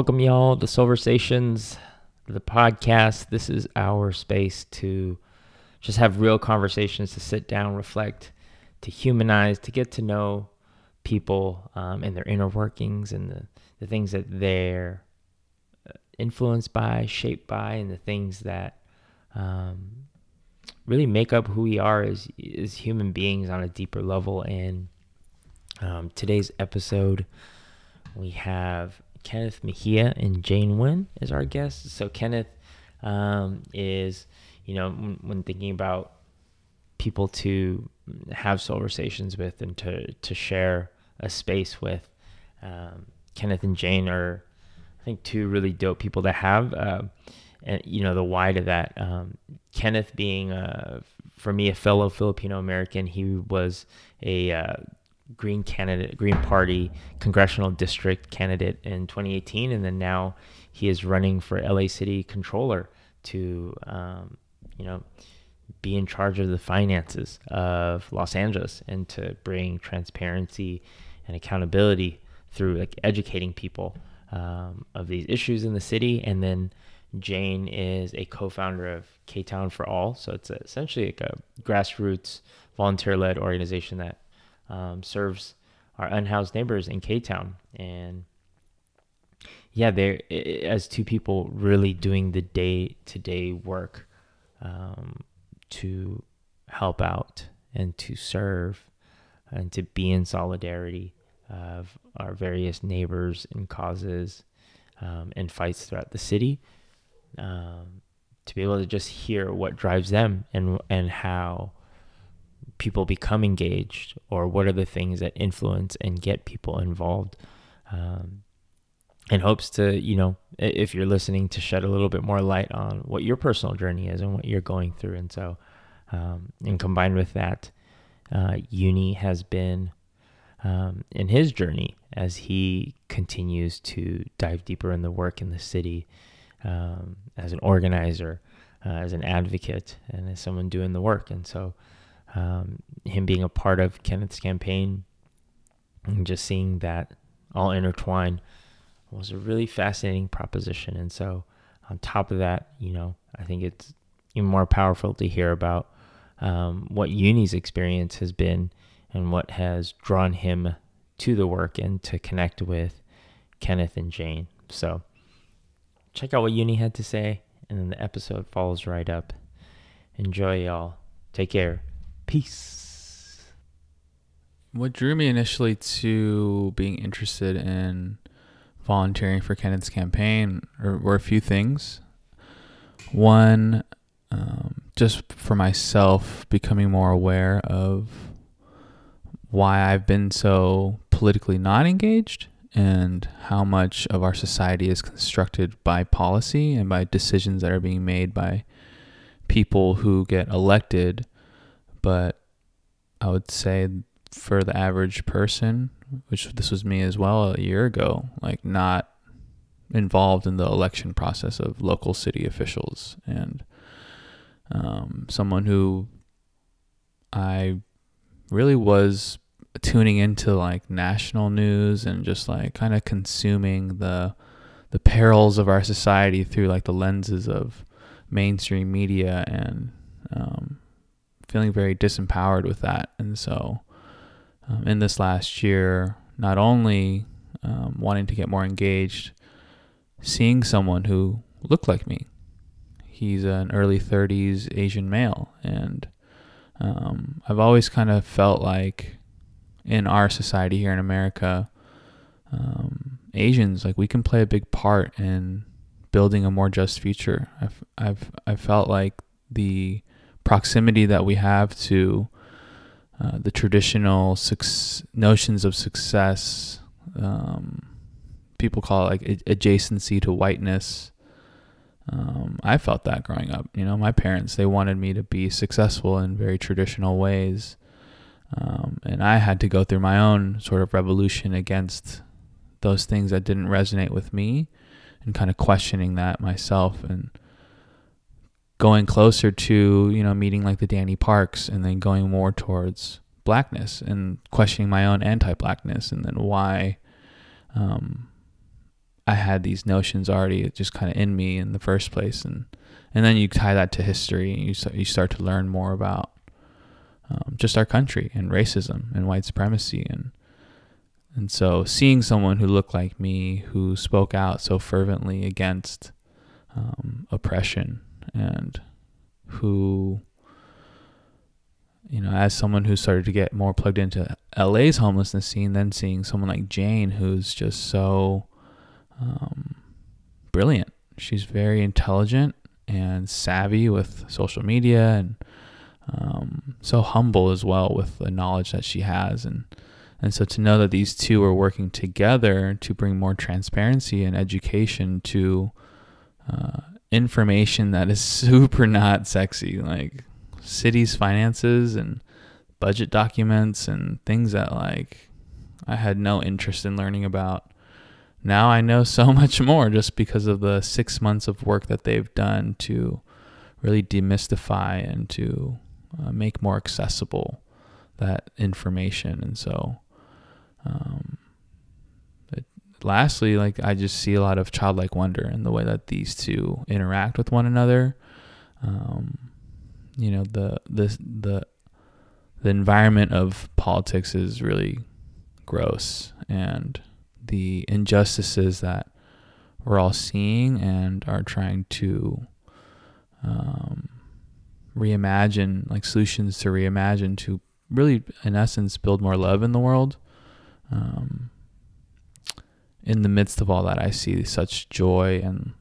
Welcome, y'all, to Silversations, the podcast. This is our space to just have real conversations, to sit down, reflect, to humanize, to get to know people um, and their inner workings and the, the things that they're uh, influenced by, shaped by, and the things that um, really make up who we are as, as human beings on a deeper level. And um, today's episode, we have Kenneth Mejia and Jane Nguyen as our guests. So Kenneth um, is, you know, when, when, thinking about people to have Silversations with and to to share a space with, um, Kenneth and Jane are, I think, two really dope people to have. Uh, and you know the why to that. Um, Kenneth being, uh, for me, a fellow Filipino American, he was a uh, Green candidate, Green Party congressional district candidate in 2018, and then now he is running for LA City Controller to, um, you know, be in charge of the finances of Los Angeles and to bring transparency and accountability through like educating people um, of these issues in the city. And then Jane is a co-founder of K Town for All, so it's essentially like a grassroots volunteer-led organization that um, serves our unhoused neighbors in K Town. And yeah, they're as two people really doing the day to day work um, to help out and to serve and to be in solidarity of our various neighbors and causes um, and fights throughout the city. Um, to be able to just hear what drives them and and how people become engaged or what are the things that influence and get people involved um, in hopes to you know if you're listening to shed a little bit more light on what your personal journey is and what you're going through. And so um, and combined with that uh, uni has been um, in his journey as he continues to dive deeper in the work in the city um, as an organizer uh, as an advocate and as someone doing the work. And so um, him being a part of Kenneth's campaign and just seeing that all intertwine was a really fascinating proposition. And so, on top of that, you know, I think it's even more powerful to hear about um, what Uni's experience has been and what has drawn him to the work and to connect with Kenneth and Jane. So, check out what Uni had to say, and then the episode follows right up. Enjoy, y'all. Take care. Peace. What drew me initially to being interested in volunteering for Kenneth's campaign were a few things. One, um, just for myself, becoming more aware of why I've been so politically not engaged and how much of our society is constructed by policy and by decisions that are being made by people who get elected but I would say for the average person, which this was me as well a year ago, like not involved in the election process of local city officials. And um, someone who I really was tuning into like national news and just like kind of consuming the the perils of our society through like the lenses of mainstream media and um, feeling very disempowered with that. And so, um, in this last year, not only um, wanting to get more engaged, seeing someone who looked like me. He's an early 30s Asian male. And um, I've always kind of felt like in our society here in America, um, Asians, like we can play a big part in building a more just future. I've, I've, I felt like the proximity that we have to uh, the traditional suc- notions of success. Um, people call it like adjacency to whiteness. Um, I felt that growing up. You know, my parents they wanted me to be successful in very traditional ways, um, and I had to go through my own sort of revolution against those things that didn't resonate with me, and kind of questioning that myself and going closer to you know meeting like the Danny Parks and then going more towards anti-blackness and questioning my own anti-blackness and then why um, I had these notions already just kind of in me in the first place. And and then you tie that to history and you start, you start to learn more about um, just our country and racism and white supremacy. And and so seeing someone who looked like me who spoke out so fervently against um, oppression and who you know as someone who started to get more plugged into LA's homelessness scene then seeing someone like Jane who's just so um, brilliant. She's very intelligent and savvy with social media and um, so humble as well with the knowledge that she has. And and so to know that these two are working together to bring more transparency and education to uh, information that is super not sexy, like cities' finances and budget documents and things that like I had no interest in learning about. Now I know so much more just because of the six months of work that they've done to really demystify and to uh, make more accessible that information. And so, um, lastly, like I just see a lot of childlike wonder in the way that these two interact with one another. Um, you know, the the the the environment of politics is really gross, and the injustices that we're all seeing and are trying to um, reimagine, like solutions to reimagine to really, in essence, build more love in the world. Um, in the midst of all that, I see such joy and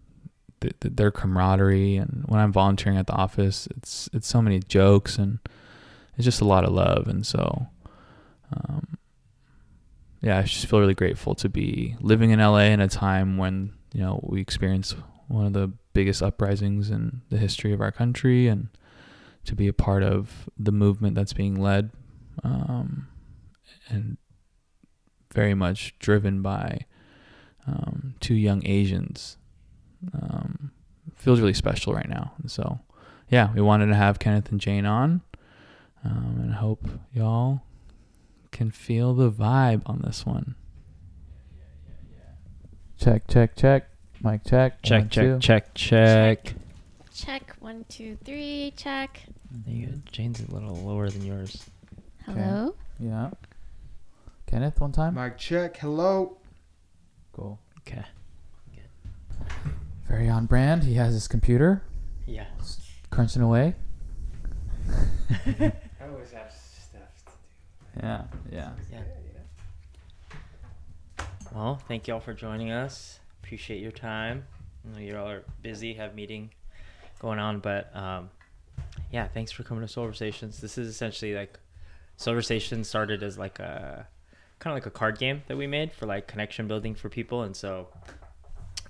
th- th- their camaraderie. And when I'm volunteering at the office, it's it's so many jokes and it's just a lot of love. And so, um, yeah, I just feel really grateful to be living in LA in a time when you know we experienced one of the biggest uprisings in the history of our country and to be a part of the movement that's being led um, and very much driven by um, two young Asians um, feels really special right now. And so, yeah, we wanted to have Kenneth and Jane on, um, and hope y'all can feel the vibe on this one. Check, check, check. Mic check. Check, One, check, two. check, check. Check one, two, three. Check. There you go. Jane's a little lower than yours. Hello. Yeah. Kenneth, one time. Mic check. Hello. Cool. Okay. Very on brand. He has his computer Yeah. crunching away. I always have stuff to do. Yeah, yeah. Yeah. Well, thank y'all for joining us. Appreciate your time. I know you all are busy, have meeting going on, but um, yeah, thanks for coming to Silversations. This is essentially like Silversation started as like a kind of like a card game that we made for like connection building for people, and so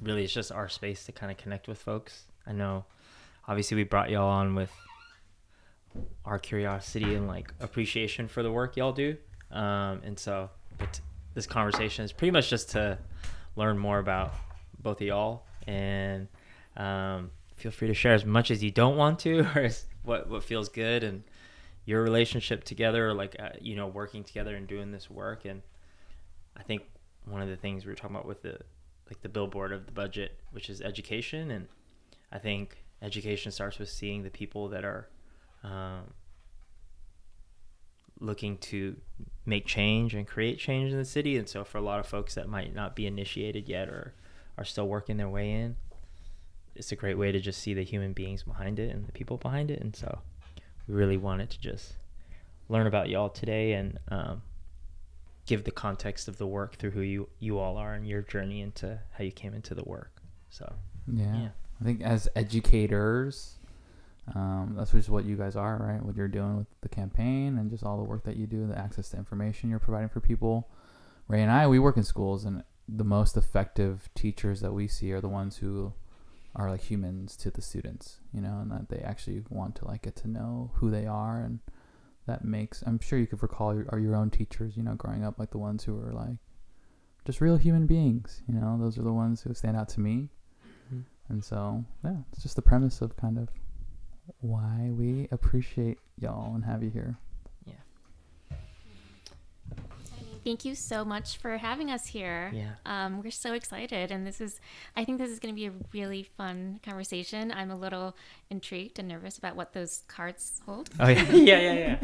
really it's just our space to kind of connect with folks. I know, obviously, we brought y'all on with our curiosity and like appreciation for the work y'all do, um, and so but this conversation is pretty much just to learn more about both of y'all and um, feel free to share as much as you don't want to or what what feels good and your relationship together like uh, you know working together and doing this work. And i think one of the things we were talking about with the like the billboard of the budget which is education. And i think education starts with seeing the people that are um, looking to make change and create change in the city. And so for a lot of folks that might not be initiated yet or are still working their way in it's a great way to just see the human beings behind it and the people behind it. And so we really wanted to just learn about y'all today and um, give the context of the work through who you you all are and your journey into how you came into the work so Yeah. Yeah. I think as educators, um, that's just what you guys are, right? What you're doing with the campaign and just all the work that you do, the access to information you're providing for people. Ray and I, we work in schools, and the most effective teachers that we see are the ones who are like humans to the students, you know, and that they actually want to like get to know who they are, and that makes. I'm sure you could recall your, are your own teachers, you know, growing up, like the ones who are like just real human beings, you know. Those are the ones who stand out to me. Mhm. And so, yeah, it's just the premise of kind of why we appreciate y'all and have you here. Thank you so much for having us here. Yeah. Um, we're so excited, and this is, I think this is going to be a really fun conversation. I'm a little intrigued and nervous about what those cards hold. Oh yeah, yeah, yeah, yeah.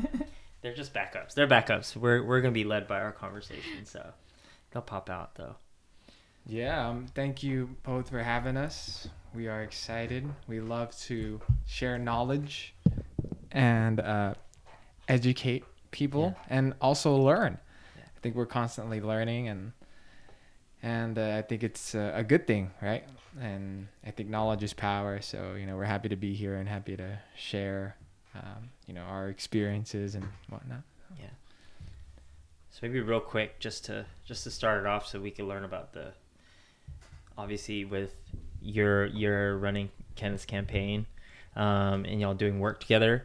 They're just backups. They're backups. We're we're gonna be led by our conversation, so they'll pop out though. Yeah, um, thank you both for having us. We are excited. We love to share knowledge and uh, educate people and also learn. Think we're constantly learning and and uh, I think it's uh, a good thing, right? And I think knowledge is power. So you know, we're happy to be here and happy to share, um, you know, our experiences and whatnot. Yeah. So maybe real quick, just to just to start it off, so we can learn about the. Obviously, with your your running Kenneth's campaign, um, and y'all doing work together,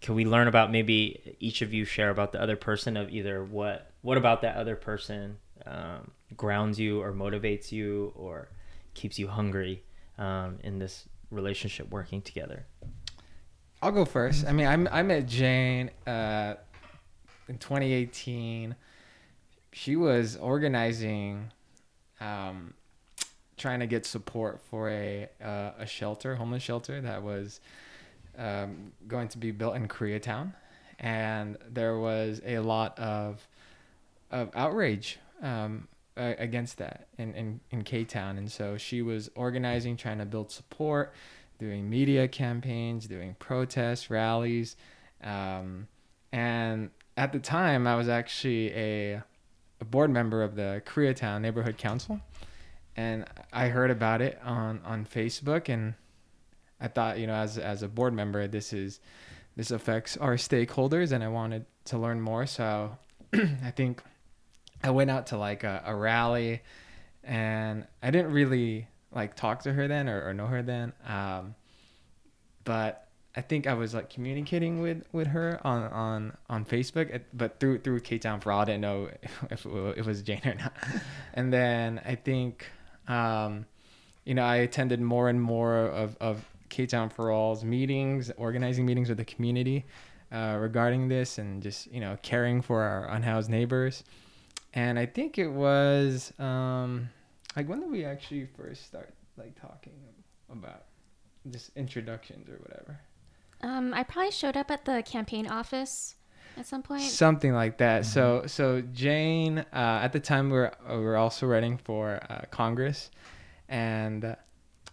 can we learn about maybe each of you share about the other person of either what what about that other person um, grounds you or motivates you or keeps you hungry um, in this relationship working together. I'll go first. I mean, I, I met Jane uh, in 2018. She was organizing, um, trying to get support for a uh, a shelter, homeless shelter that was um, going to be built in Koreatown, and there was a lot of of outrage um, against that in, in, in K Town. And so she was organizing, trying to build support, doing media campaigns, doing protests, rallies. Um, and at the time, I was actually a, a board member of the Koreatown Neighborhood Council. And I heard about it on, on Facebook. And I thought, you know, as, as a board member, this is this affects our stakeholders and I wanted to learn more. So I think I went out to like a, a rally and I didn't really like talk to her then or, or know her then. Um, but I think I was like communicating with, with her on, on, on Facebook, but through, through K Town for all, I didn't know if it it was Jane or not. and then I think, um, you know, I attended more and more of, of K Town for All's meetings, organizing meetings with the community uh, regarding this and just, you know, caring for our unhoused neighbors and I think it was um, like when did we actually first start like talking about just introductions or whatever, Um, I probably showed up at the campaign office at some point. something like that. So so Jane uh, at the time we were we were also running for uh, Congress, and uh,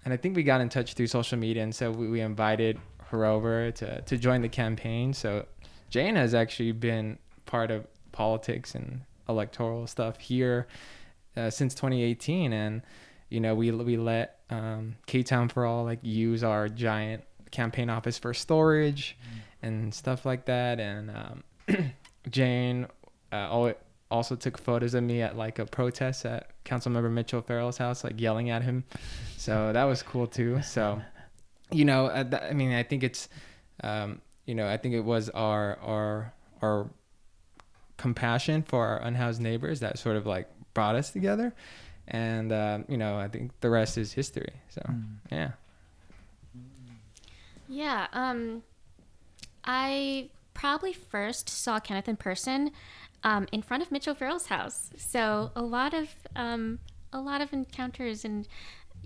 and I think we got in touch through social media, and so we, we invited her over to to join the campaign. So Jane has actually been part of politics and electoral stuff here uh, since 2018 and you know we we let um, K-Town for all like use our giant campaign office for storage and stuff like that. And um, Jane uh, al- also took photos of me at like a protest at Councilmember Mitch O'Farrell's house like yelling at him. So that was cool too. So you know uh, th- I mean I think it's um, you know I think it was our our our compassion for our unhoused neighbors that sort of like brought us together. And um, you know i think the rest is history. So yeah. Yeah. Um, I probably first saw Kenneth in person um, in front of Mitch O'Farrell's house. So a lot of um, a lot of encounters and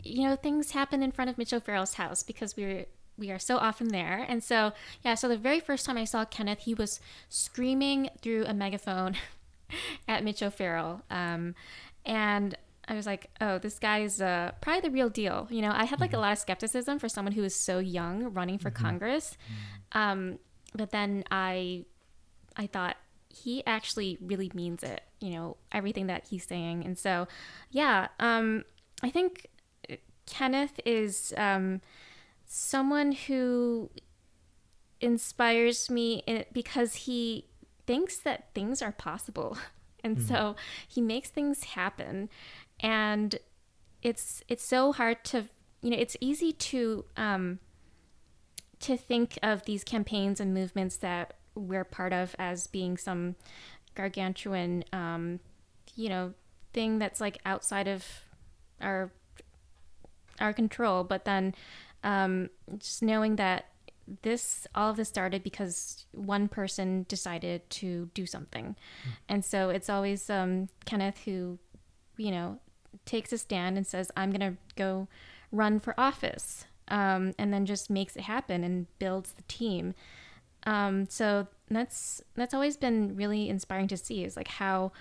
you know things happen in front of Mitch O'Farrell's house because we were we are so often there. And so yeah. So the very first time I saw Kenneth, he was screaming through a megaphone at Mitch O'Farrell. Um, and I was like, oh, this guy's uh, probably the real deal. You know, I had like a lot of skepticism for someone who is so young running for Congress. Um, but then I, I thought he actually really means it. You know, everything that he's saying. And so, yeah, um, I think Kenneth is um, someone who inspires me in, because he thinks that things are possible. And so he makes things happen. And it's it's so hard to you know, it's easy to um to think of these campaigns and movements that we're part of as being some gargantuan um you know thing that's like outside of our our control. But then um just knowing that this all of this started because one person decided to do something, and so it's always um, Kenneth who, you know, takes a stand and says, "I'm gonna go run for office," um, and then just makes it happen and builds the team. Um, so that's that's always been really inspiring to see is like how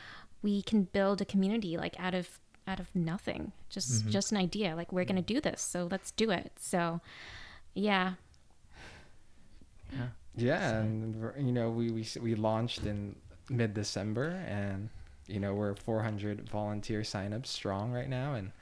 we can build a community like out of out of nothing just Mhm. just an idea like we're gonna do this so let's do it so yeah Yeah. Yeah, and you know, we we we launched in mid December, and you know we're 400 volunteer signups strong right now, and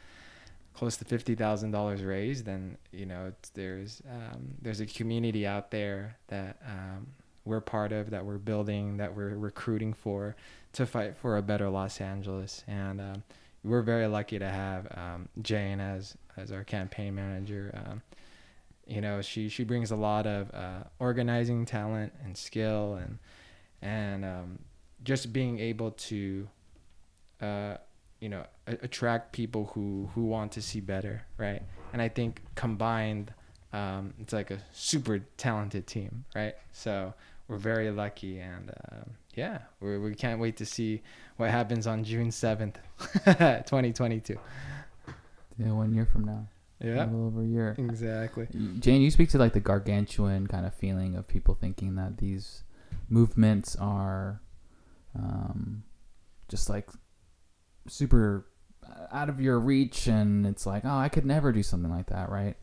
close to fifty thousand dollars raised. And you know, there's um, there's a community out there that um, we're part of, that we're building, that we're recruiting for, to fight for a better Los Angeles. And um, we're very lucky to have um, Jane as as our campaign manager. Um, you know she she brings a lot of uh, organizing talent and skill and and um, just being able to uh, you know a- attract people who who want to see better right? And i think combined um, it's like a super talented team right? So we're very lucky and um, yeah we we can't wait to see what happens on june 7th 2022 Yeah, one year from now. yeah. A little over a year. exactly. Jane, you speak to like the gargantuan kind of feeling of people thinking that these movements are um, just like super uh, out of your reach, and it's like, oh, I could never do something like that, right?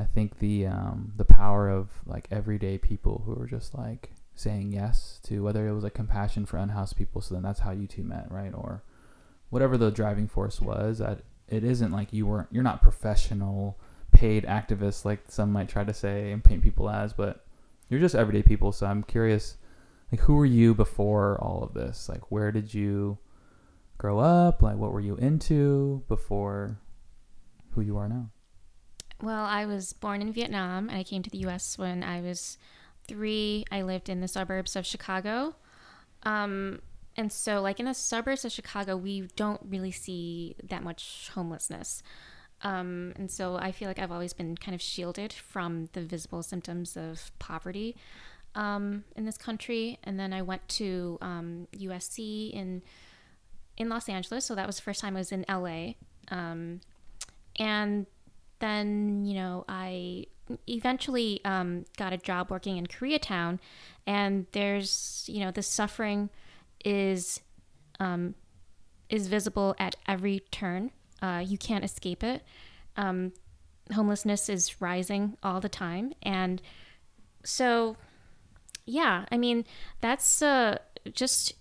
I think the um, the power of like everyday people who are just like saying yes to whether it was like compassion for unhoused people, so then that's how you two met, right? Or whatever the driving force was. That it isn't like you weren't you're not professional paid activists like some might try to say and paint people as, but you're just everyday people. So I'm curious, like who were you before all of this? Like where did you grow up? Like what were you into before who you are now? Well, I was born in Vietnam and I came to the US when I was three. I lived in the suburbs of Chicago. Um, and so, like in the suburbs of Chicago, we don't really see that much homelessness. Um, and so, I feel like I've always been kind of shielded from the visible symptoms of poverty um, in this country. And then I went to um, USC in in Los Angeles, so that was the first time I was in LA. Um, and then you know I eventually um, got a job working in Koreatown, and there's you know the suffering is um, is visible at every turn. Uh, you can't escape it. Um, homelessness is rising all the time, and so yeah, I mean that's uh, just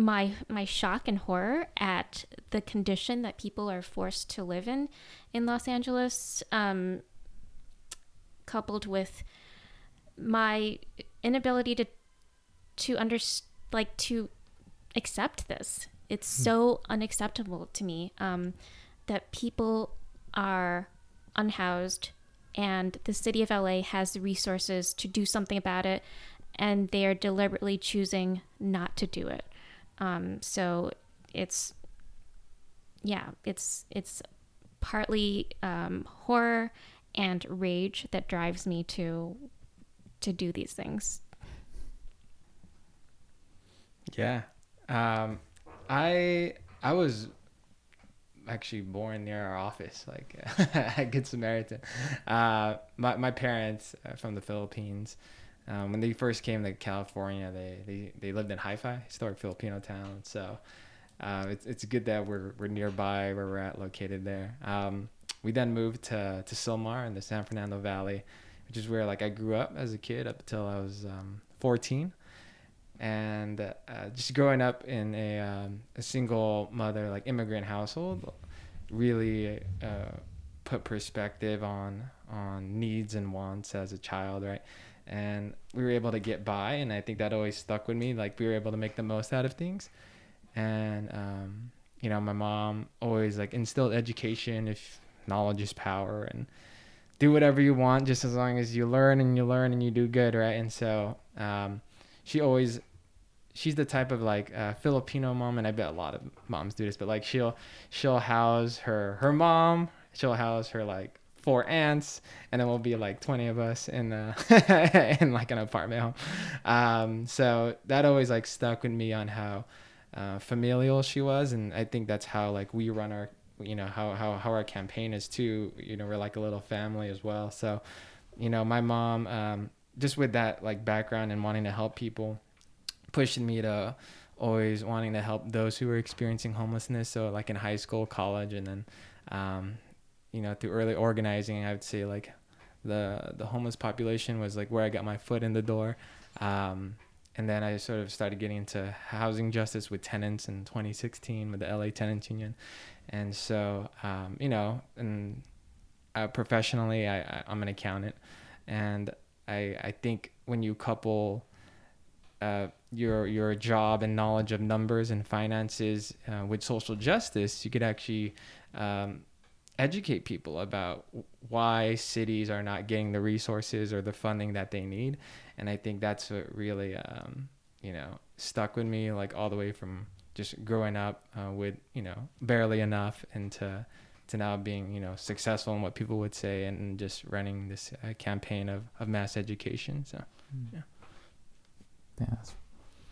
my my shock and horror at the condition that people are forced to live in in Los Angeles, um, coupled with my inability to to under like to accept this. It's so unacceptable to me um, that people are unhoused, and the city of LA has the resources to do something about it, and they are deliberately choosing not to do it. Um, so it's yeah, it's it's partly um, horror and rage that drives me to to do these things. Yeah. Um, I I was actually born near our office, like at Good Samaritan. Uh, my my parents are from the Philippines. Um, when they first came to California, they, they, they lived in HiFi, historic Filipino town. So uh, it's it's good that we're we're nearby where we're at, located there. Um, we then moved to to Sylmar in the San Fernando Valley, which is where like I grew up as a kid up until I was um, 14 and uh, just growing up in a, um, a single mother like immigrant household really uh, put perspective on on needs and wants as a child right and we were able to get by and i think that always stuck with me like we were able to make the most out of things and um, you know my mom always like instilled education if knowledge is power and do whatever you want just as long as you learn and you learn and you do good right and so um, she always she's the type of like uh, Filipino mom, and I bet a lot of moms do this. But like she'll she'll house her her mom, she'll house her like four aunts, and then we'll be like 20 of us in uh, in like an apartment home. Um, so that always like stuck with me on how uh, familial she was, and I think that's how like we run our you know how how how our campaign is too. You know, we're like a little family as well. So, you know, my mom um, just with that like background and wanting to help people, pushing me to always wanting to help those who are experiencing homelessness. So like in high school, college, and then um, you know through early organizing, I would say like the the homeless population was like where I got my foot in the door. Um, and then I sort of started getting into housing justice with tenants in 2016 with the LA Tenants Union, and so um, you know, and uh, professionally, I, I I'm an accountant, and I I think when you couple uh, your your job and knowledge of numbers and finances uh, with social justice, you could actually um, educate people about why cities are not getting the resources or the funding that they need. And I think that's what really, um, you know, stuck with me like all the way from just growing up uh, with, you know, barely enough and to, to now being, you know, successful in what people would say and just running this uh, campaign of, of mass education. So, yeah. Yeah, that's,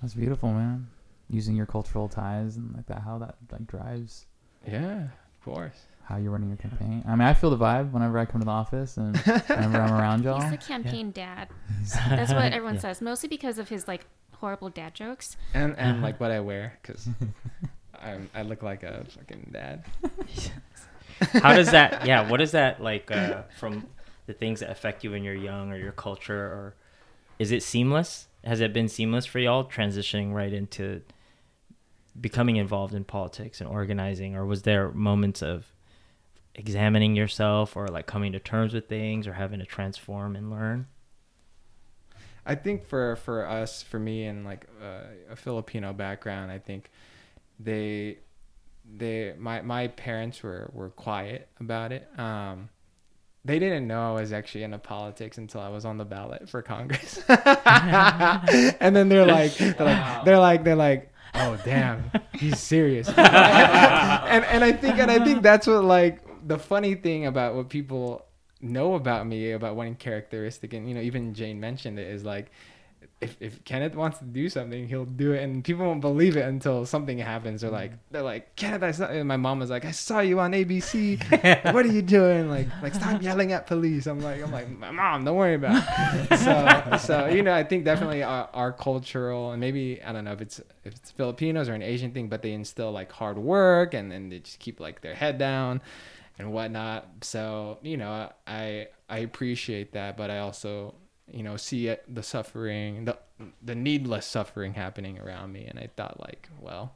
that's beautiful, man. Using your cultural ties and like that, how that like drives Yeah, of course. How you're running your campaign. I mean, I feel the vibe whenever I come to the office and whenever I'm around y'all. He's the campaign dad. That's what everyone Yeah. says, mostly because of his like horrible dad jokes. And, and like what I wear, because I'm I look like a fucking dad. How does that? Yeah, what is that like uh, from the things that affect you when you're young or your culture, or is it seamless? Has it been seamless for y'all transitioning right into becoming involved in politics and organizing, or was there moments of examining yourself or like coming to terms with things or having to transform and learn? I think for for us, for me, and like uh, a Filipino background, I think they they my my parents were were quiet about it. Um, they didn't know I was actually into politics until I was on the ballot for Congress. and then they're like, they're like, they're like, they're like, oh damn, he's serious. and and I think and I think that's what like the funny thing about what people know about me about one characteristic and you know even Jane mentioned it is like if, if Kenneth wants to do something, he'll do it, and people won't believe it until something happens. They're like, they're like, Kenneth, I saw. And my mom was like, I saw you on ABC. what are you doing? Like, like stop yelling at police. I'm like, I'm like, mom, don't worry about. it. So, so you know, I think definitely our, our cultural and maybe I don't know if it's if it's Filipinos or an Asian thing, but they instill like hard work and and they just keep like their head down and whatnot. So you know, I I appreciate that, but I also you know see the suffering, the the needless suffering happening around me, and I thought like, well,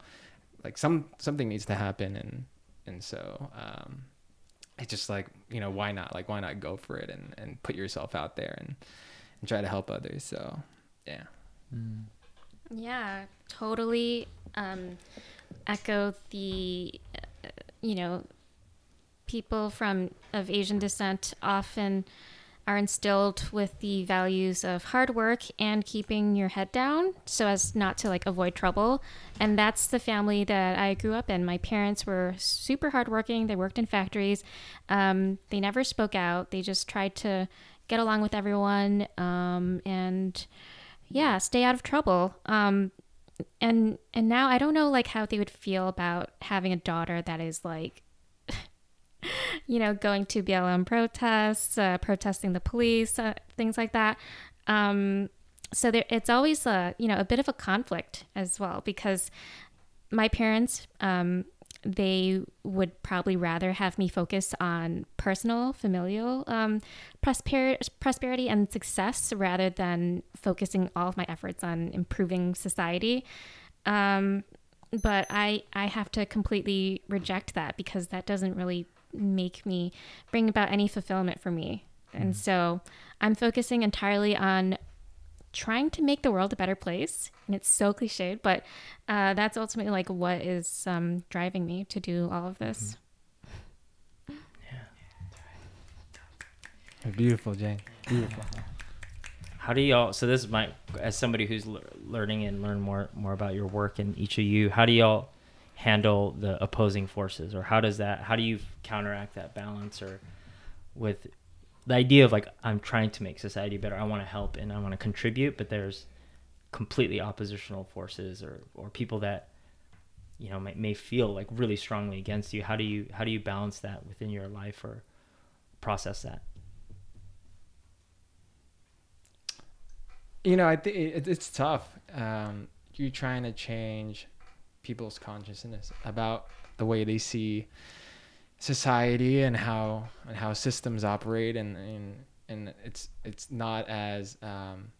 like some something needs to happen, and and so um, it's just like you know why not like why not go for it and and put yourself out there and and try to help others. So yeah. Mm. Yeah, totally um, echo the, uh, you know, people from of Asian descent often are instilled with the values of hard work and keeping your head down so as not to like avoid trouble. And that's the family that I grew up in. My parents were super hardworking. They worked in factories. Um, they never spoke out. They just tried to get along with everyone um, and yeah, stay out of trouble. Um, and and now I don't know like how they would feel about having a daughter that is like you know going to BLM protests, uh, protesting the police, uh, things like that. Um, so there, it's always a you know a bit of a conflict as well because my parents um, they would probably rather have me focus on personal familial um, prosper- prosperity and success rather than focusing all of my efforts on improving society um, but I, I have to completely reject that because that doesn't really make me bring about any fulfillment for me and so i'm focusing entirely on trying to make the world a better place and it's so cliched but uh, that's ultimately like what is um, driving me to do all of this Yeah. Beautiful, Jane. Beautiful. How do y'all? So this is my as somebody who's lear- learning and learn more more about your work and each of you. How do y'all handle the opposing forces, or how does that? How do you counteract that balance, or with the idea of like I'm trying to make society better. I want to help and I want to contribute, but there's completely oppositional forces or or people that you know may, may feel like really strongly against you. How do you how do you balance that within your life or process that? You know, I think it, it's tough. Um, you're trying to change people's consciousness about the way they see society and how and how systems operate. And and, and it's it's not as um,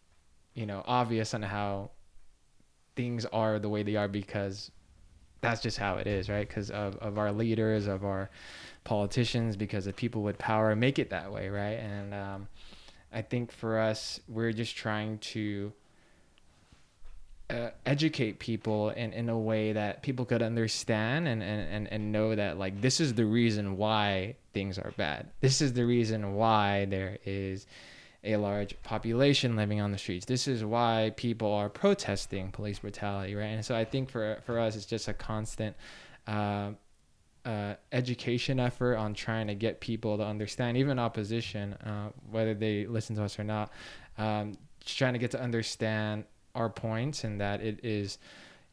you know obvious on how things are the way they are because that's just how it is right? Because of, of our leaders of our politicians because the people with power make it that way right? And um, i think for us we're just trying to uh, educate people in, in a way that people could understand and, and, and, and know that like this is the reason why things are bad. This is the reason why there is a large population living on the streets. This is why people are protesting police brutality right? And so i think for for us it's just a constant uh, uh, education effort on trying to get people to understand even opposition uh, whether they listen to us or not um, just trying to get to understand our points and that it is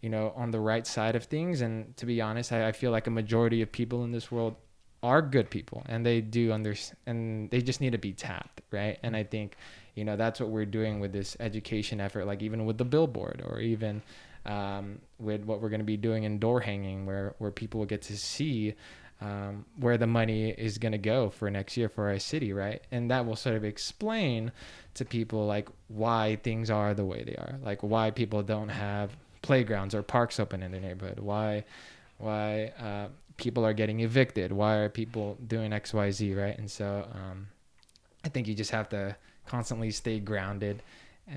you know on the right side of things and to be honest I, I feel like a majority of people in this world are good people and they do understand and they just need to be tapped right and i think you know that's what we're doing with this education effort like even with the billboard or even um, with what we're going to be doing in door hanging where where people will get to see um, where the money is going to go for next year for our city, right? And that will sort of explain to people like why things are the way they are, like why people don't have playgrounds or parks open in their neighborhood, why why uh, people are getting evicted, why are people doing X Y Z, right? And so um, I think you just have to constantly stay grounded.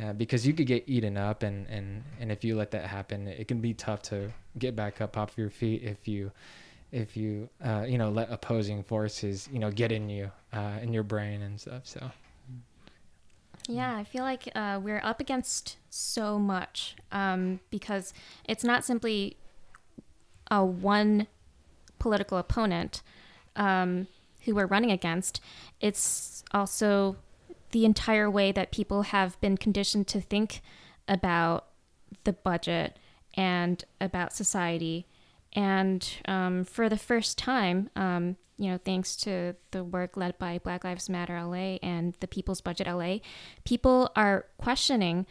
Uh, because you could get eaten up and, and, and if you let that happen it can be tough to get back up off your feet if you if you uh, you know let opposing forces you know get in you uh, in your brain and stuff so yeah i feel like uh, we're up against so much um, because it's not simply a one political opponent um, who we're running against. It's also the entire way that people have been conditioned to think about the budget and about society. And um, for the first time, um, you know, thanks to the work led by Black Lives Matter LA and the People's Budget LA, people are questioning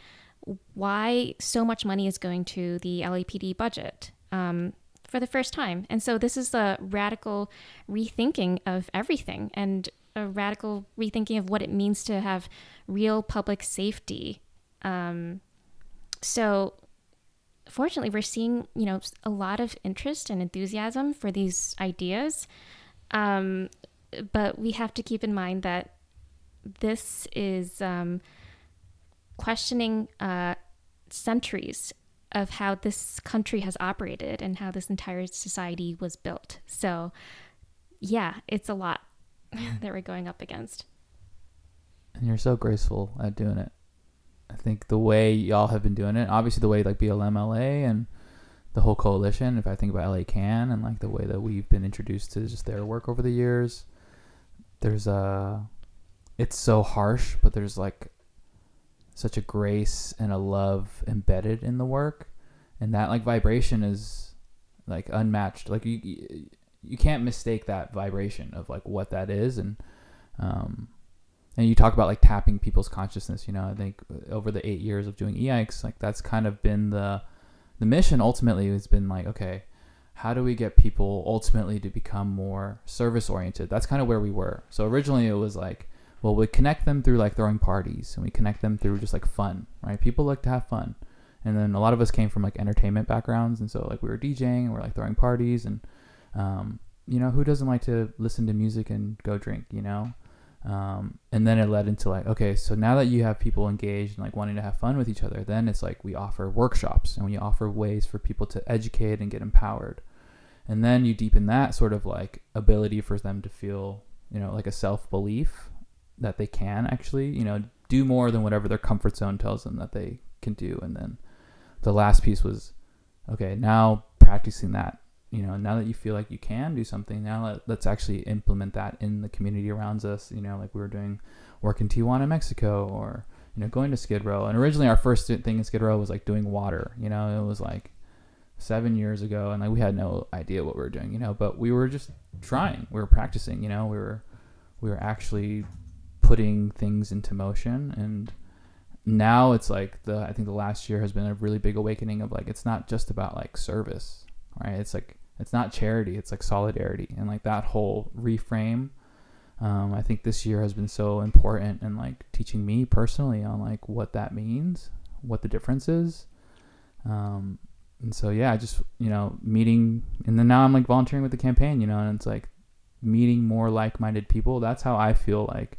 why so much money is going to the LAPD budget um, for the first time. And so this is a radical rethinking of everything and a radical rethinking of what it means to have real public safety. Um, so fortunately, we're seeing you know a lot of interest and enthusiasm for these ideas, um, but we have to keep in mind that this is um, questioning uh, centuries of how this country has operated and how this entire society was built. So, yeah, it's a lot that we're going up against. And you're so graceful at doing it. I think the way y'all have been doing it, obviously the way like BLM LA and the whole coalition, if I think about LA Can and like the way that we've been introduced to just their work over the years, there's a it's so harsh, but there's like such a grace and a love embedded in the work and that like vibration is like unmatched. Like you you, can't mistake that vibration of like what that is and um and you talk about like tapping people's consciousness you know i think over the eight years of doing e-ikes like that's kind of been the the mission ultimately has been like okay how do we get people ultimately to become more service oriented that's kind of where we were. So originally it was like well we connect them through like throwing parties and we connect them through just like fun right? People like to have fun. And then a lot of us came from like entertainment backgrounds and so like we were djing and we we're like throwing parties and um, you know who doesn't like to listen to music and go drink you know um, and then it led into like, okay, so now that you have people engaged and like wanting to have fun with each other, then it's like we offer workshops and we offer ways for people to educate and get empowered. And then you deepen that sort of like ability for them to feel, you know, like a self belief that they can actually, you know, do more than whatever their comfort zone tells them that they can do. And then the last piece was, okay, now practicing that you know, now that you feel like you can do something, now let, let's actually implement that in the community around us. You know, like we were doing work in Tijuana, Mexico, or you know, going to Skid Row. And originally, our first thing in Skid Row was like doing water. You know, it was like seven years ago, and like we had no idea what we were doing. You know, but we were just trying. We were practicing. You know, we were we were actually putting things into motion and now it's like the I think the last year has been a really big awakening of like it's not just about like service, right? It's like it's not charity, it's like solidarity and like that whole reframe. Um, I think this year has been so important and like teaching me personally on like what that means, what the difference is. Um, and so yeah, i just you know meeting and then now I'm like volunteering with the campaign, you know, and it's like meeting more like-minded people. That's how I feel like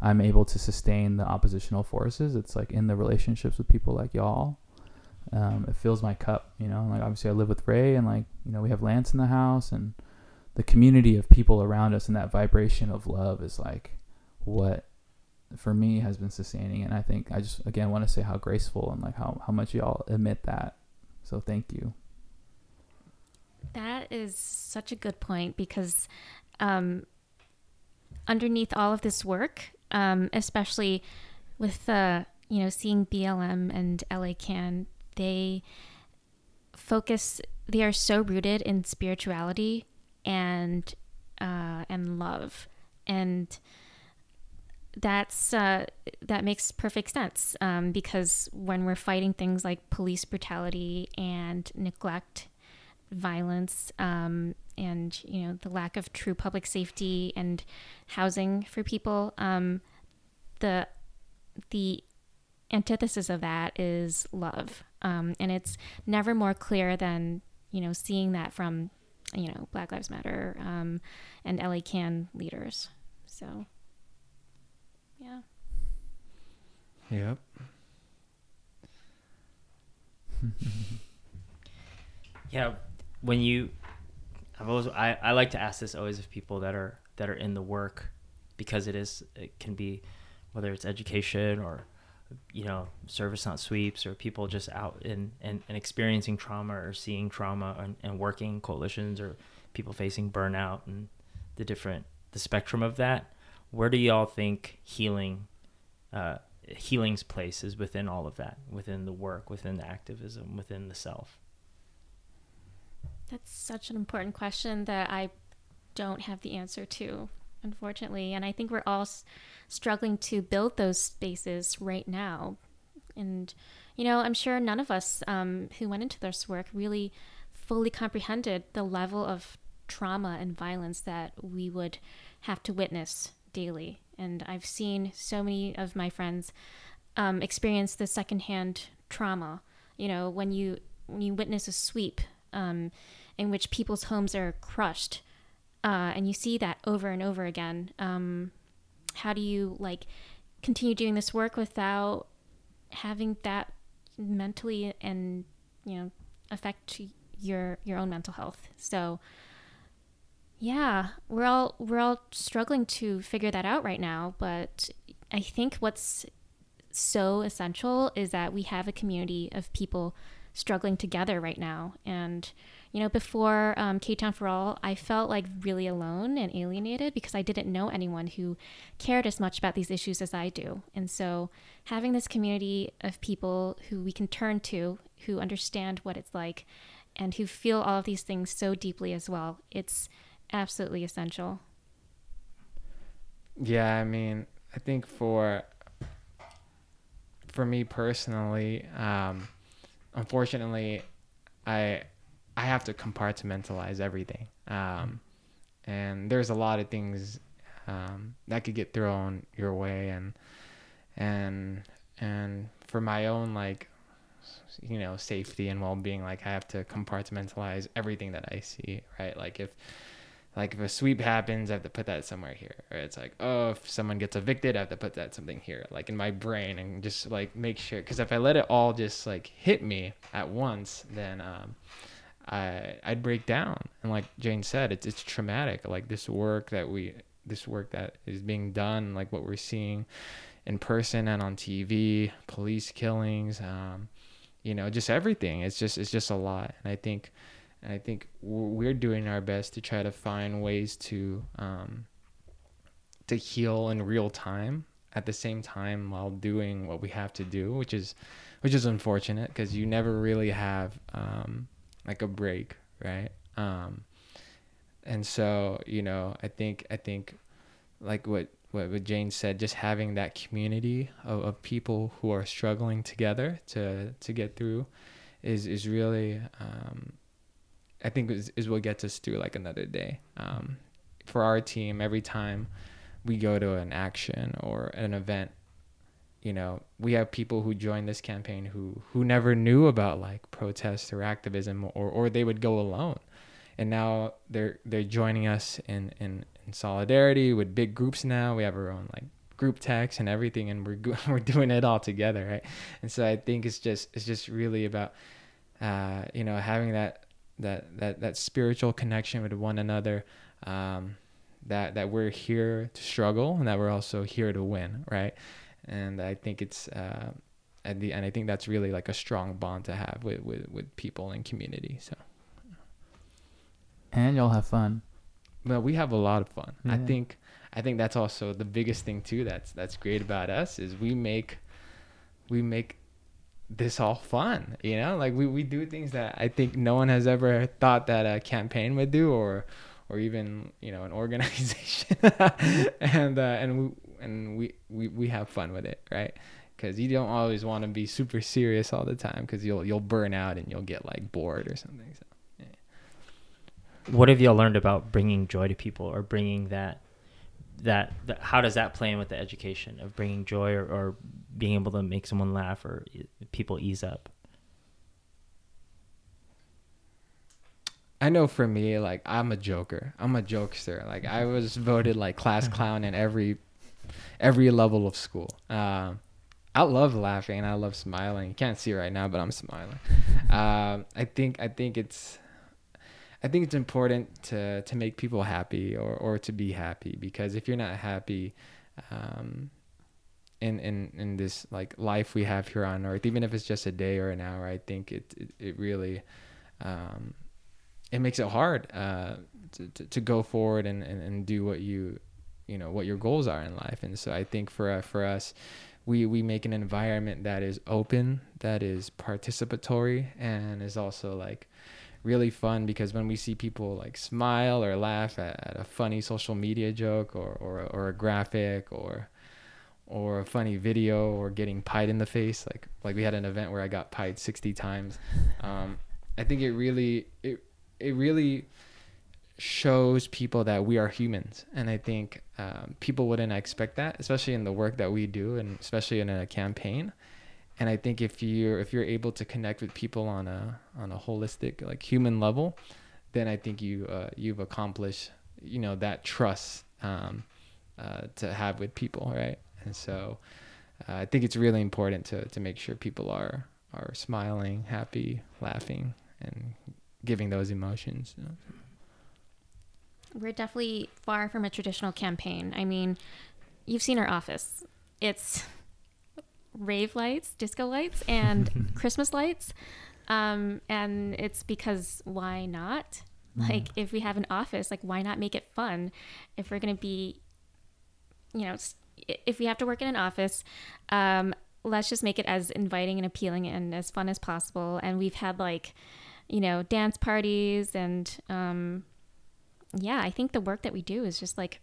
I'm able to sustain the oppositional forces. It's like in the relationships with people like y'all. Um, it fills my cup, you know. Like obviously, I live with Ray, and like you know, we have Lance in the house, and the community of people around us, and that vibration of love is like what for me has been sustaining. And I think I just again want to say how graceful and like how how much y'all admit that. So thank you. That is such a good point because um, underneath all of this work, um, especially with the you know seeing BLM and LA Can, they focus. They are so rooted in spirituality and uh, and love, and that's uh, that makes perfect sense um, because when we're fighting things like police brutality and neglect, violence, um, and you know the lack of true public safety and housing for people um, the the antithesis of that is love um, and it's never more clear than you know seeing that from you know black lives matter um, and la can leaders so yeah Yep. Yeah, when you, I've always I, I like to ask this always of people that are that are in the work, because it is it can be, whether it's education or, you know, service not sweeps or people just out in and, and experiencing trauma or seeing trauma and, and working coalitions or people facing burnout and the different the spectrum of that. Where do y'all think healing, uh, healing's place is within all of that, within the work, within the activism, within the self? That's such an important question that I don't have the answer to, unfortunately. And I think we're all s- struggling to build those spaces right now. And, you know, I'm sure none of us um, who went into this work really fully comprehended the level of trauma and violence that we would have to witness daily. And I've seen so many of my friends um, experience the secondhand trauma. You know, when you when you witness a sweep um, in which people's homes are crushed, uh, and you see that over and over again. Um, how do you like continue doing this work without having that mentally and you know affect your your own mental health? So yeah, we're all we're all struggling to figure that out right now, but I think what's so essential is that we have a community of people struggling together right now. And, you know, before um, K Town for All, I felt like really alone and alienated because I didn't know anyone who cared as much about these issues as I do. And so having this community of people who we can turn to, who understand what it's like, and who feel all of these things so deeply as well, it's absolutely essential. Yeah, I mean, I think for for me personally, um, unfortunately, I I have to compartmentalize everything, um, and there's a lot of things um, that could get thrown your way, and and and for my own like you know safety and well-being like i have to compartmentalize everything that i see right? Like if like if a sweep happens i have to put that somewhere here or it's like oh if someone gets evicted i have to put that something here like in my brain and just like make sure because if i let it all just like hit me at once then um i i'd break down. And like jane said it's, it's traumatic. Like this work that we this work that is being done like what we're seeing in person and on tv police killings um you know just everything. It's just it's just a lot. And i think and I think we're doing our best to try to find ways to um, to heal in real time at the same time while doing what we have to do, which is which is unfortunate because you never really have um, like a break, right? Um, and so you know, I think I think like what what, what Jane said, just having that community of, of people who are struggling together to to get through is is really um, I think is, is what gets us through like another day. Um, for our team, every time we go to an action or an event, you know, we have people who join this campaign who who never knew about like protests or activism or or they would go alone. And now they're they're joining us in, in, in solidarity with big groups now. We have our own like group text and everything and we're we're doing it all together, right? And so I think it's just it's just really about uh, you know, having that that that that spiritual connection with one another um, that that we're here to struggle and that we're also here to win right and i think it's uh, and, the, and i think that's really like a strong bond to have with with, with people and community so. And y'all have fun. well we have a lot of fun. I think i think that's also the biggest thing too that's that's great about us is we make we make this all fun you know? Like we, we do things that i think no one has ever thought that a campaign would do or or even you know an organization. And uh, and we and we, we we have fun with it right because you don't always want to be super serious all the time because you'll you'll burn out and you'll get like bored or something so What have y'all learned about bringing joy to people or bringing that, that, that how does that play in with the education of bringing joy or, or being able to make someone laugh or people ease up? I know for me, like I'm a joker. I'm a jokester. Like I was voted like class clown in every every level of school. Um, I love laughing and I love smiling. You can't see right now, but I'm smiling. Um, I think I think it's I think it's important to to make people happy or or to be happy because if you're not happy, um, in in in this like life we have here on earth, even if it's just a day or an hour, I think it it, it really um, it makes it hard uh, to, to, to go forward and, and, and do what you you know what your goals are in life. And so i think for uh, for us we we make an environment that is open that is participatory and is also like really fun because when we see people like smile or laugh at, at a funny social media joke or, or or a graphic or or a funny video or getting pied in the face like like we had an event where i got pied 60 times. Um, i think it really it it really shows people that we are humans. And i think um, people wouldn't expect that especially in the work that we do and especially in a campaign. And i think if you're if you're able to connect with people on a on a holistic like human level then i think you uh, you've accomplished you know that trust um, uh, to have with people right? And so uh, i think it's really important to to make sure people are are smiling happy laughing and giving those emotions. you know? We're definitely far from a traditional campaign. I mean, you've seen our office. It's rave lights, disco lights, and Christmas lights. Um, and it's because why not? Like, if we have an office, like, why not make it fun? If we're going to be, you know, if we have to work in an office, um, let's just make it as inviting and appealing and as fun as possible. And we've had, like, you know, dance parties and, um, yeah, I think the work that we do is just like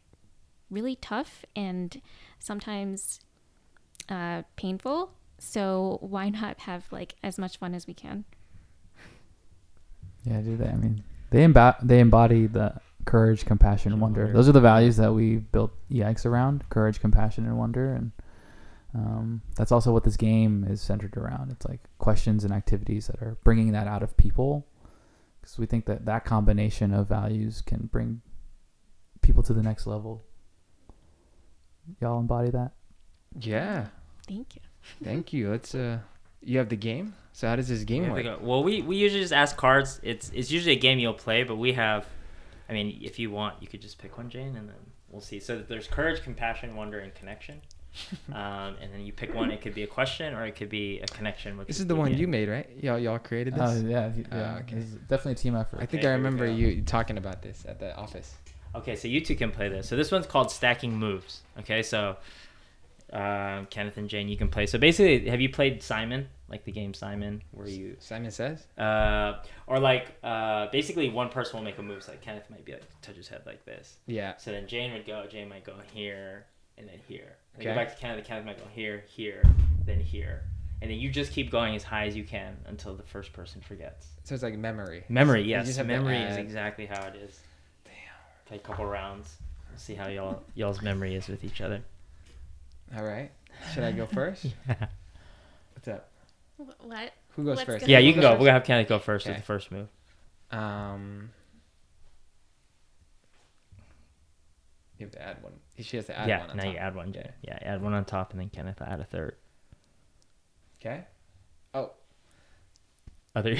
really tough and sometimes uh, painful. So why not have like as much fun as we can? Yeah, do that. I mean, they embo- they embody the courage, compassion, wonder. Those are the values that we built EX around: courage, compassion, and wonder. And um, that's also what this game is centered around. It's like questions and activities that are bringing that out of people, because we think that that combination of values can bring people to the next level. Y'all embody that. yeah Thank you. thank you let's uh you have the game so how does this game have work go- Well, we, we usually just ask cards. It's it's usually a game you'll play, but we have, I mean, if you want, you could just pick one, Jane, and then we'll see. So there's courage, compassion, wonder, and connection. um, and then you pick one. It could be a question or it could be a connection. Which This is is the one you made, right? Y'all, y'all created this. Oh yeah, he- yeah. okay. It's definitely a team effort. I think Okay, I remember you talking about this at the office. Okay, so you two can play this. So this one's called stacking moves. Okay, so um, Kenneth and Jane, you can play. So basically, have you played Simon, like the game Simon, where you Simon says. uh, or like uh, basically one person will make a move. So like Kenneth might be like touch his head like this. Yeah. So then Jane would go. Jane might go here and then here. Then Okay. Go back to Kenneth, Kenneth might go here, here, then here, and then you just keep going as high as you can until the first person forgets. So it's like memory. Memory, yes. just Memory is exactly how it is. Damn. Play a couple rounds. We'll see how y'all y'all's memory is with each other. All right. Should I go first? What's up? What? Who goes Let's first? go. yeah, you can go. first? We're gonna have Kenneth go first with the first move. Um. You have to add one. She has to add yeah, one. On now top. you add one. Okay. Yeah, add one on top, and then Kenneth add a third. Okay. Oh, Other.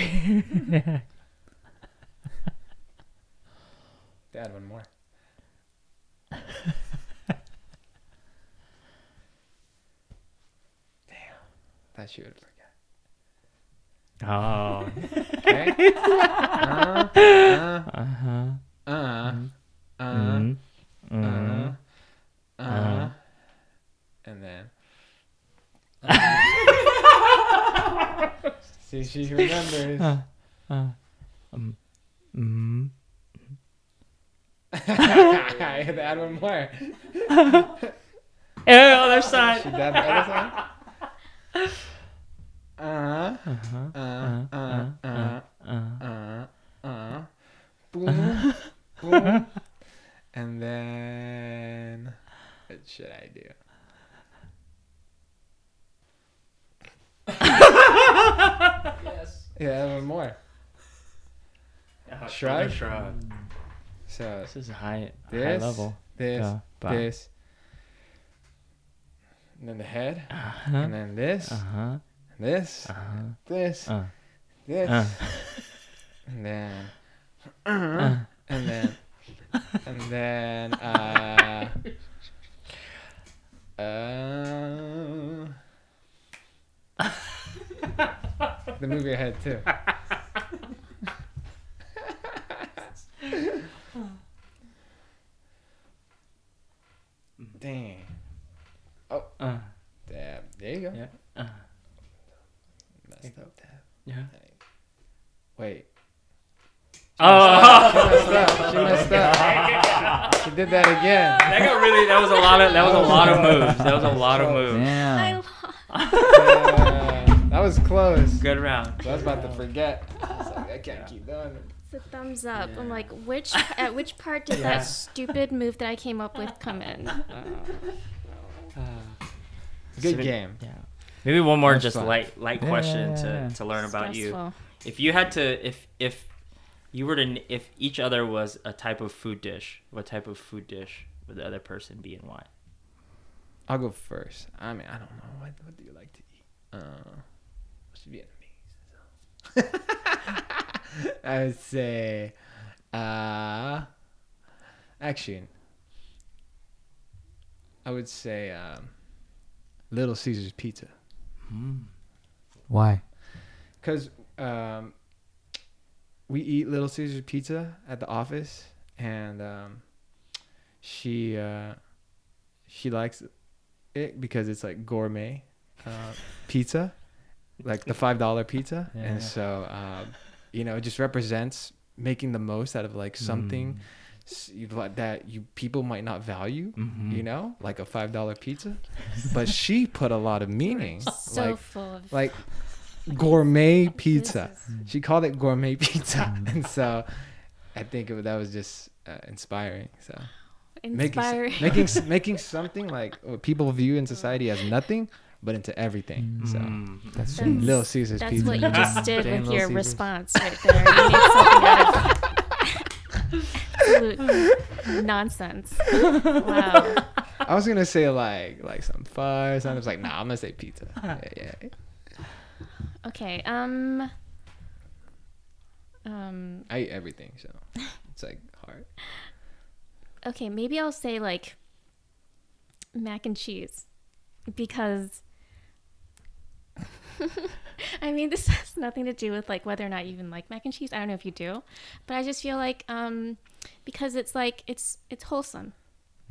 add one more. Damn. That she would forget. oh. Okay. uh, uh, Uh huh. uh, uh, Mm. uh, Mm. uh, Uh. And then. See, she remembers. Uh, uh, um, mm. I had to add one more. Hey, other side. Should that the other side? Uh, Uh-huh. uh, uh, uh, uh. uh, uh, boom, boom, and then what should I do? yes. Yeah, one more. Shrug? Shrug. So This is high, high This, level. this, Go, bye. this, and then the head, Uh-huh. and then this, Uh-huh. this, Uh-huh. this, Uh. this, Uh. and then, Uh. and then, and then, uh, uh, the movie your head too. Dang. Uh. Dab. There you go. Yeah. Uh. Messed up dab. Yeah. Wait. Oh. She messed up. She messed up. She did that again. That got really. That was a lot of. That was a lot of moves. That was a lot of moves. I lost. Uh, that was close. Good round. I was about to forget. I was like, I can't keep doing it. It's a thumbs up. I'm like, which at which part did Yeah. that stupid move that I came up with come in? Good So- game. Yeah. Maybe one more That's just fun. light light Yeah, question yeah, yeah. to, to learn about you. If you had to if if you were to if each other was a type of food dish, what type of food dish would the other person be and why? I'll go first. I mean, I don't know. What, what do you like to eat? Uh, what's Vietnamese? So. I would say, uh, actually, I would say um, Little Caesar's Pizza. Why? Cause um, we eat Little Caesar's pizza at the office, and um, she uh, she likes it because it's like gourmet uh, pizza, like the five dollar pizza, Yeah. and so um, you know it just represents making the most out of like something s- you, like that you people might not value. Mm-hmm. You know, like a five dollar pizza, but she put a lot of meaning, So like full of like gourmet pizza. She called it gourmet pizza, and so I think it, that was just uh, inspiring. So making inspiring. making s- making something like what people view in society as nothing, but into everything. So Mm. That's That's- Little Caesar's That's pizza. what you just did Damn with Little your Caesars. response right there. You made something out of absolute nonsense. Wow. I was gonna say like like some pho or something. I was like, nah, I'm gonna say pizza. Yeah, yeah. Okay. Um. Um. I eat everything, so it's like hard. Okay. Maybe I'll say like mac and cheese. because I mean, this has nothing to do with like whether or not you even like mac and cheese. I don't know if you do, but I just feel like um, because it's like it's it's wholesome,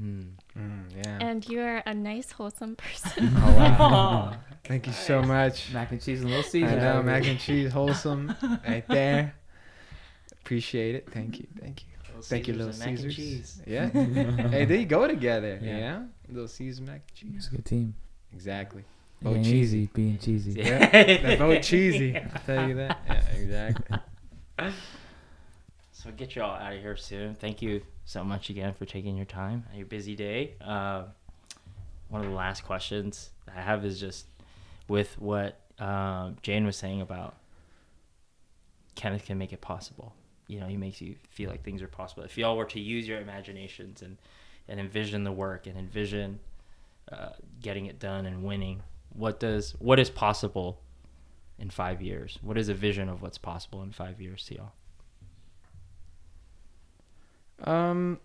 Mm. Mm, yeah. and you're a nice wholesome person. oh wow. Thank you so much. Mac and cheese and little Caesars. I know mac and cheese, wholesome, right there. Appreciate it. Thank you. Thank you. Thank you, Little Caesars. Yeah. hey, they go together. Yeah. Yeah. Little Caesars mac and cheese. It's a good team. Exactly. It Vote ain't cheesy. easy being cheesy. Yeah. They vote cheesy. I'll tell you that. Yeah, exactly. So I'll get you all out of here soon. Thank you so much again for taking your time on your busy day. Uh, one of the last questions I have is just with what um, Jane was saying about Kenneth can make it possible. You know, he makes you feel like things are possible. If y'all were to use your imaginations and, and envision the work and envision uh, getting it done and winning, what does what is possible in five years? What is a vision of what's possible in five years to y'all? Um,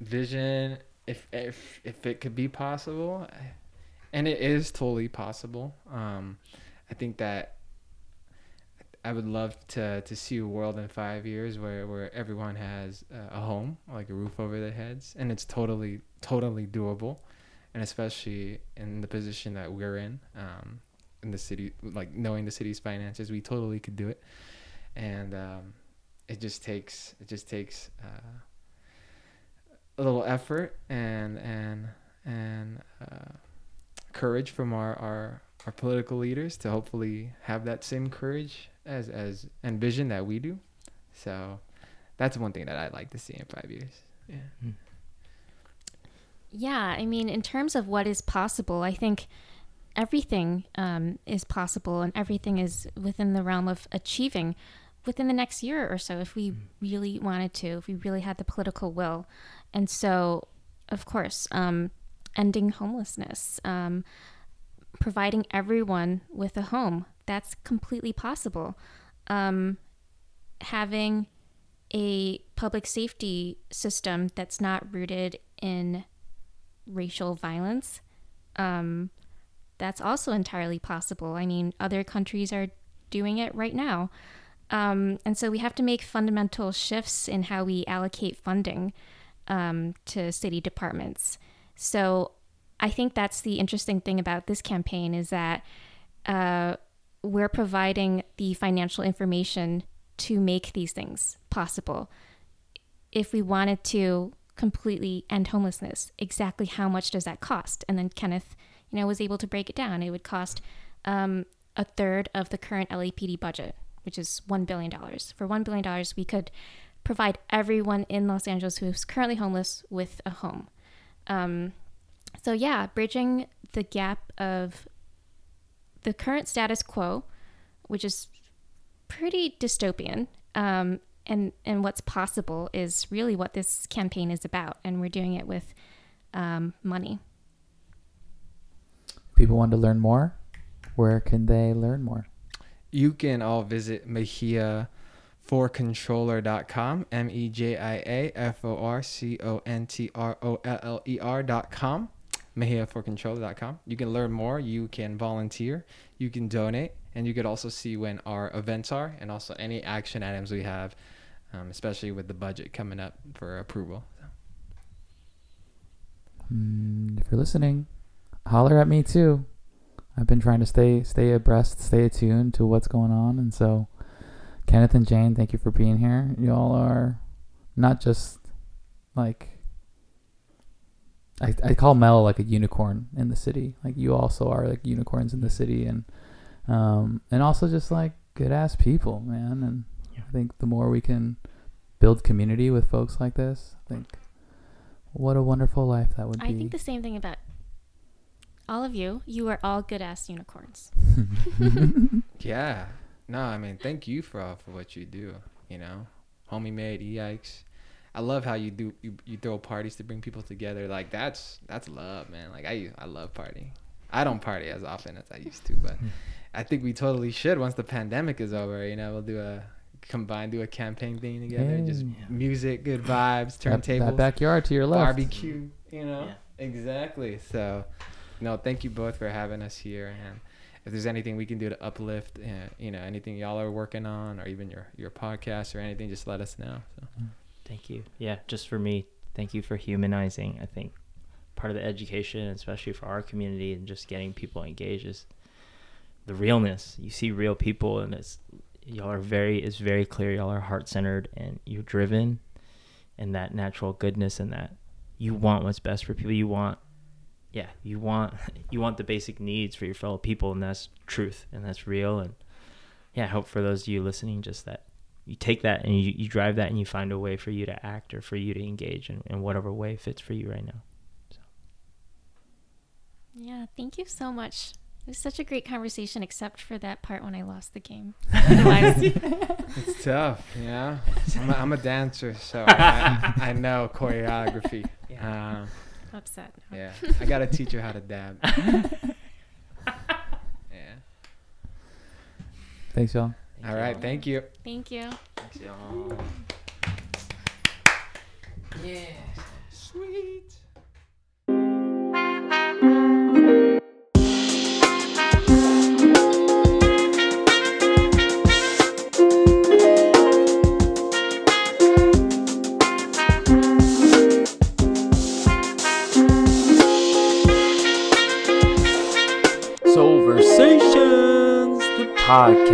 vision. If if if it could be possible, and it is totally possible. Um, I think that I would love to to see a world in five years where where everyone has a home, like a roof over their heads, and it's totally totally doable, and especially in the position that we're in, um, in the city, like knowing the city's finances, we totally could do it, and um, it just takes it just takes uh, a little effort and and and uh, courage from our, our our political leaders to hopefully have that same courage as as and vision that we do. So that's one thing that I'd like to see in five years. Yeah. Yeah, I mean, in terms of what is possible, I think everything um, is possible and everything is within the realm of achieving within the next year or so if we really wanted to, if we really had the political will. And so, of course, um, ending homelessness, um, providing everyone with a home, that's completely possible. Um, having a public safety system that's not rooted in racial violence. Um, that's also entirely possible. I mean, other countries are doing it right now. Um, and so we have to make fundamental shifts in how we allocate funding um, to city departments. So I think that's the interesting thing about this campaign is that uh, we're providing the financial information to make these things possible. If we wanted to completely end homelessness, exactly how much does that cost? And then Kenneth, you know, was able to break it down. It would cost um, a third of the current LAPD budget, which is $1 billion. For $1 billion, we could provide everyone in Los Angeles who's currently homeless with a home. Um, so, yeah, bridging the gap of the current status quo, which is pretty dystopian, um, and and what's possible is really what this campaign is about, and we're doing it with um, money. People want to learn more. Where can they learn more? You can all visit Mejia forcontroller.com M E J I A F O R C O N T R O L L E R.com mejiaforcontroller.com. You can learn more, you can volunteer, you can donate, and you could also see when our events are and also any action items we have, um, especially with the budget coming up for approval. Mm, if you're listening, holler at me too. I've been trying to stay stay abreast, stay attuned to what's going on, and so Kenneth and Jane, thank you for being here. Y'all are not just like I, I call Mel like a unicorn in the city. Like you also are like unicorns in the city, and um and also just like good ass people, man. And Yeah. I think the more we can build community with folks like this, I think what a wonderful life that would I be. I think the same thing about all of you. You are all good ass unicorns. Yeah. No, I mean, thank you for all for what you do. You know, homie made yikes. I love how you do you, you throw parties to bring people together. Like that's that's love, man. Like I I love partying. I don't party as often as I used to, but hmm. I think we totally should once the pandemic is over. You know, we'll do a combine, do a campaign thing together. Just Hey. music, good vibes, that, turntables, that backyard to your left. barbecue. You know, Yeah. exactly. So no, thank you both for having us here. And if there's anything we can do to uplift, uh, you know, anything y'all are working on, or even your your podcast or anything, just let us know. So. Thank you. Yeah, just for me, thank you for humanizing. I think part of the education, especially for our community, and just getting people engaged is the realness. You see real people, and it's y'all are very. It's very clear y'all are heart centered and you're driven, and that natural goodness and that you want what's best for people. You want, yeah, you want you want the basic needs for your fellow people, and that's truth and that's real. And yeah, I hope for those of you listening, just that you take that and you, you drive that and you find a way for you to act or for you to engage in, in whatever way fits for you right now. Yeah, thank you so much. It was such a great conversation, except for that part when I lost the game. It's tough, yeah. I'm a, I'm a dancer, so I, I, I know choreography. Um, upset. now. yeah, I gotta teach her how to dab. yeah. Thanks, y'all. All right. Thank you. Thank you. Thanks, y'all. Sweet. Podcast.